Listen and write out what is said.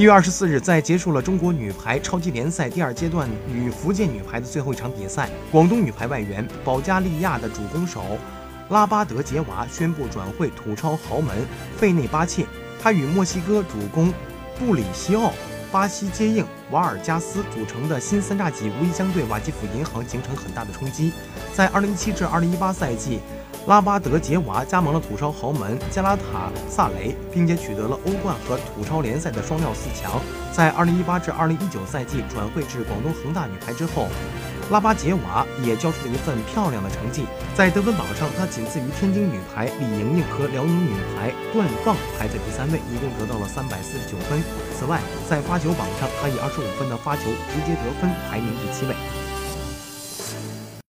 一月二十四日，在结束了中国女排超级联赛第二阶段与福建女排的最后一场比赛，广东女排外援保加利亚的主攻手拉巴德杰娃宣布转会土超豪门费内巴切。他与墨西哥主攻布里西奥、巴西接应瓦尔加斯组成的新三叉戟无疑将对瓦基弗银行形成很大的冲击。在二零一七至二零一八赛季。拉巴德杰娃加盟了土超豪门加拉塔萨雷，并且取得了欧冠和土超联赛的双料四强。在2018至2019赛季转会至广东恒大女排之后，拉巴杰娃也交出了一份漂亮的成绩。在得分榜上，她仅次于天津女排李盈莹和辽宁女排段放，排在第三位，一共得到了349分。此外，在发球榜上，她以25分的发球直接得分排名第七位。